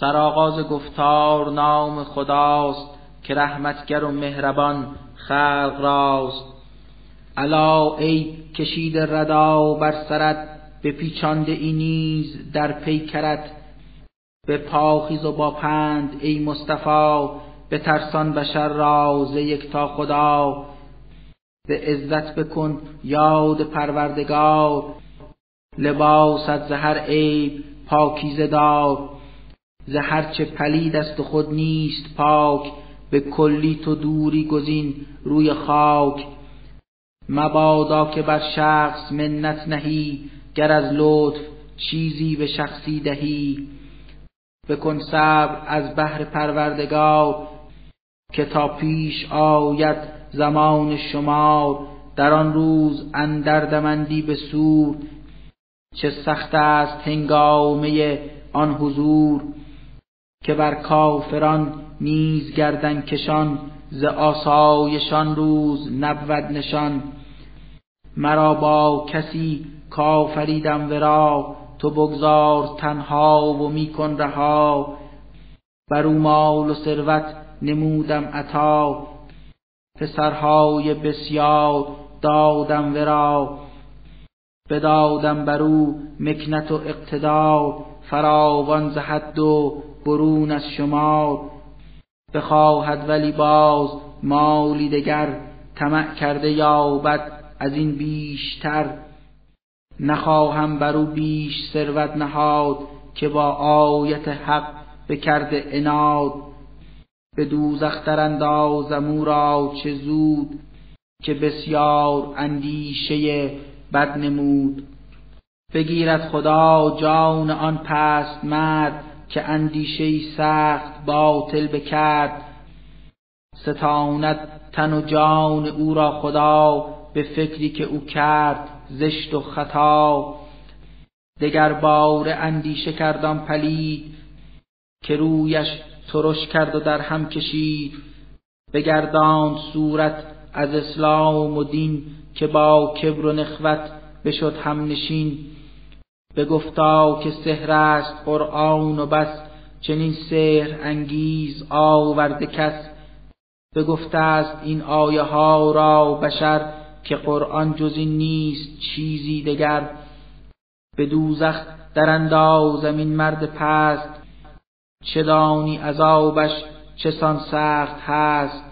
سرآغاز گفتار نام خداست که رحمتگر و مهربان خلق راست. الا ای کشید ردا بر سرت به پیچانده ای نیز در پیکرت به پاخیز و با پند ای مصطفی به ترسان بشر را ز یکتا خدا. به عزت بکن یاد پروردگار لباست ز هر عیب پاکیزه دار. ز هرچه پلید است خود نیست پاک به کلی تو دوری گزین روی خاک. مبادا که بر شخص منت نهی گر از لطف چیزی به شخصی دهی. بکن صبر از بهر پروردگار که تا پیش آید زمان شمار. در آن روز اندر دمندی به سور چه سخت است هنگامه آن حضور. که بر کافران نیز گردن کشان ز آسایشان روز نبود نشان. مرا با کسی کافریدم ورا تو بگذار تنها و میکن رها. بر او مال و ثروت نمودم عطا. پسرهای بسیار دادم ورا. بدادم بر او مکنت و اقتدار فراوان ز حد و برون از شمار. بخواهد ولی باز مالی دگر طمع کرده یابد از این بیشتر. نخواهم بر او بیش ثروت نهاد که با آیت حق بکرده عناد. به دوزخ اندازم او را چه زود که بسیار اندیشه بد نمود. بگیرد خدا جان آن پست مرد که اندیشه سخت باطل بکرد. ستاند تن و جان او را خدا به فکری که او کرد زشت و خطا. دگر بار اندیشه کردم پلید که رویش ترش کرد و در هم کشید. بگرداند صورت از اسلام و دین که با کبر و نخوت بشد هم نشین بگفتا که سحر است قرآن و بس چنین سحر انگیز آورده کس. بگفته است این آیه ها را بشر که قرآن جز این نیست چیزی دگر. به دوزخ در اندازم این مرد پست چه دانی عذابش چه سان سخت هست.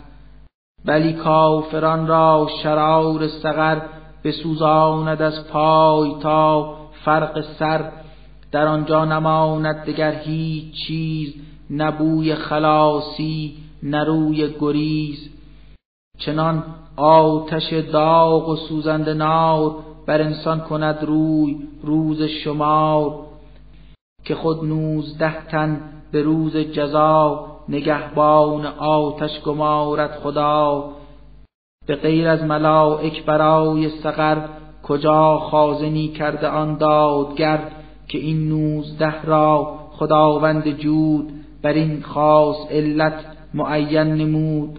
بلی کافران را شرار سقر بسوزاند از پای تا فرق سر. در آنجا نماند دگر هیچ چیز نبوی خلاصی نروی گریز. چنان آتش داغ و سوزند نار بر انسان کند روی روز شمار. که خود نوزده تن به روز جزا نگهبان آتش گمارد خدا. به غیر از ملائک برای سقر کجا خازنی کرده آن دادگر که این نوزده را خداوند جود بر این خاص علت معین نمود؟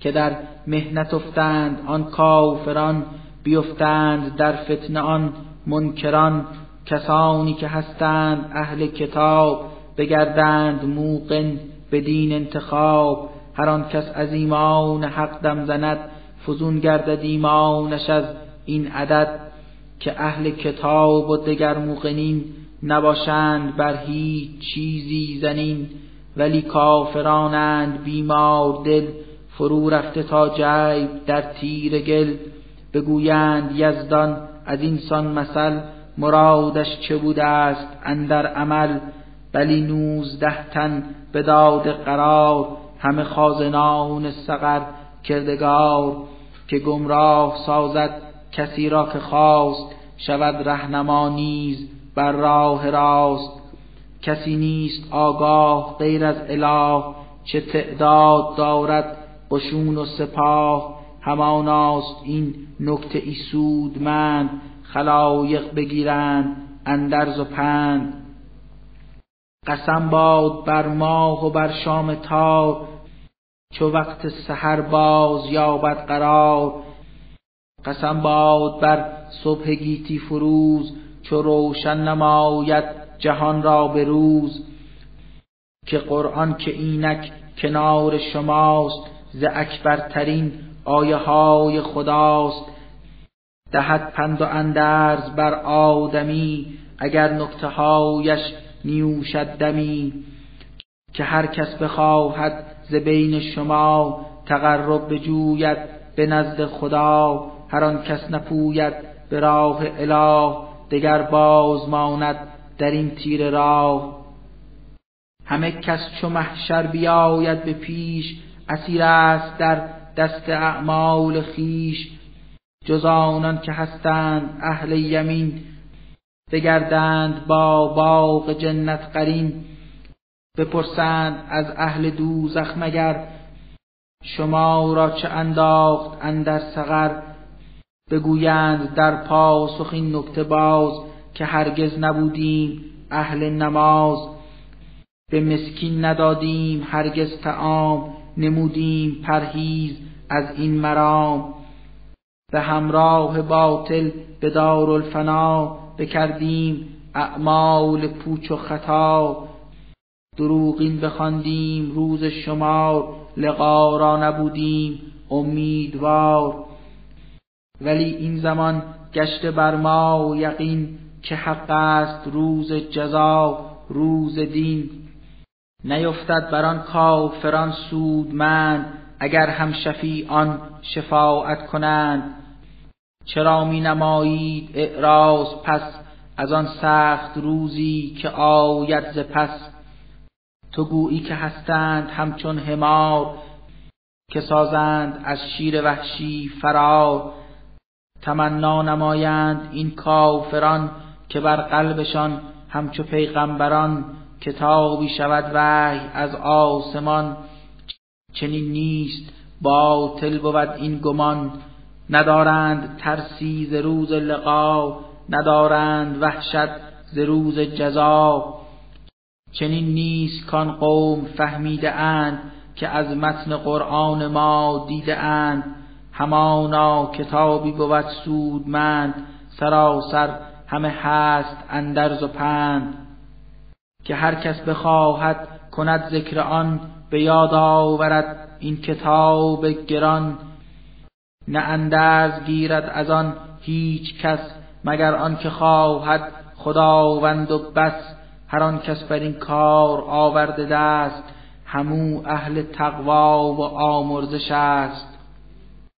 که در مهنت افتند آن کافران بیفتند در فتنه آن منکران کسانی که هستند اهل کتاب بگردند موقن به دین انتخاب هر آن کس از ایمان حق دم زند فزون گردد ایمانش از این عدد. که اهل کتاب و دگر موقنین نباشند بر هیچ چیزی زنین ولی کافرانند بیمار دل فرو رفته تا جیب در تیر گل. بگویند یزدان از اینسان مثل مرادش چه بوده است اندر عمل؟ بلی نوزده تن به داد قرار همه خازنان سقر کردگار که گمراه سازد کسی را که خواست شود رهنما نیز بر راه راست. کسی نیست آگاه غیر از اله چه تعداد دارد قشون و سپاه. هماناست این نکته ای سودمند خلایق بگیرند اندرز و پند. قسم باد بر ماه و بر شام تار چو وقت سحر باز یابد قرار. قسم باد بر صبح گیتی فروز چو روشن نماید جهان را به روز. که قرآن که اینک کنار شماست ز اکبرترین آیه های خداست. دهد پند و اندرز بر آدمی اگر نکته هایش نیوشد دمی که هر کس بخواهد ز بین شما تقرب بجوید به نزد خدا هر آن کس نپوید به راه اله دگر باز ماند در این تیر راه. همه کس چو محشر بیاید به پیش اسیر است در دست اعمال خیش جز آنان که هستند اهل یمین بگردند با باغ جنت قرین بپرسند از اهل دوزخ مگر؟ شما را چه انداخت اندر سقر؟ بگویند در پاسخ این نکته باز که هرگز نبودیم اهل نماز. به مسکین ندادیم هرگز تعام نمودیم پرهیز از این مرام. به همراه باطل به دارالفنا بکردیم اعمال پوچ و خطا. دروغین بخواندیم روز شمار لقا را نبودیم امیدوار. ولی این زمان گشته بر ما یقین که حق است روز جزا روز دین. نیفتد بر آن کافران سودمند اگر هم شفیعان شفاعت کنند. چرا می نمایید اعراض پس از آن سخت روزی که آید ز پس؟ تو گویی که هستند همچون همار که سازند از شیر وحشی فرار. تمنا نمایند این کافران که بر قلبشان همچو پیغمبران کتابی شود وحی از آسمان. چنین نیست باطل بود این گمان. ندارند ترسی ز روز لقا ندارند وحشت ز روز جزا. چنین نیست کان قوم فهمیده اند که از متن قرآن ما دیده اند. همانا کتابی بود سودمند سراسر همه هست اندرز و پند. که هر کس بخواهد کند ذکر آن به یاد آورد این کتاب گران. نه اندرز گیرد از آن هیچ کس مگر آن که خواهد خداوند و بس. هر آن کس بر این کار آورده دست همو اهل تقوا و آمرزش است.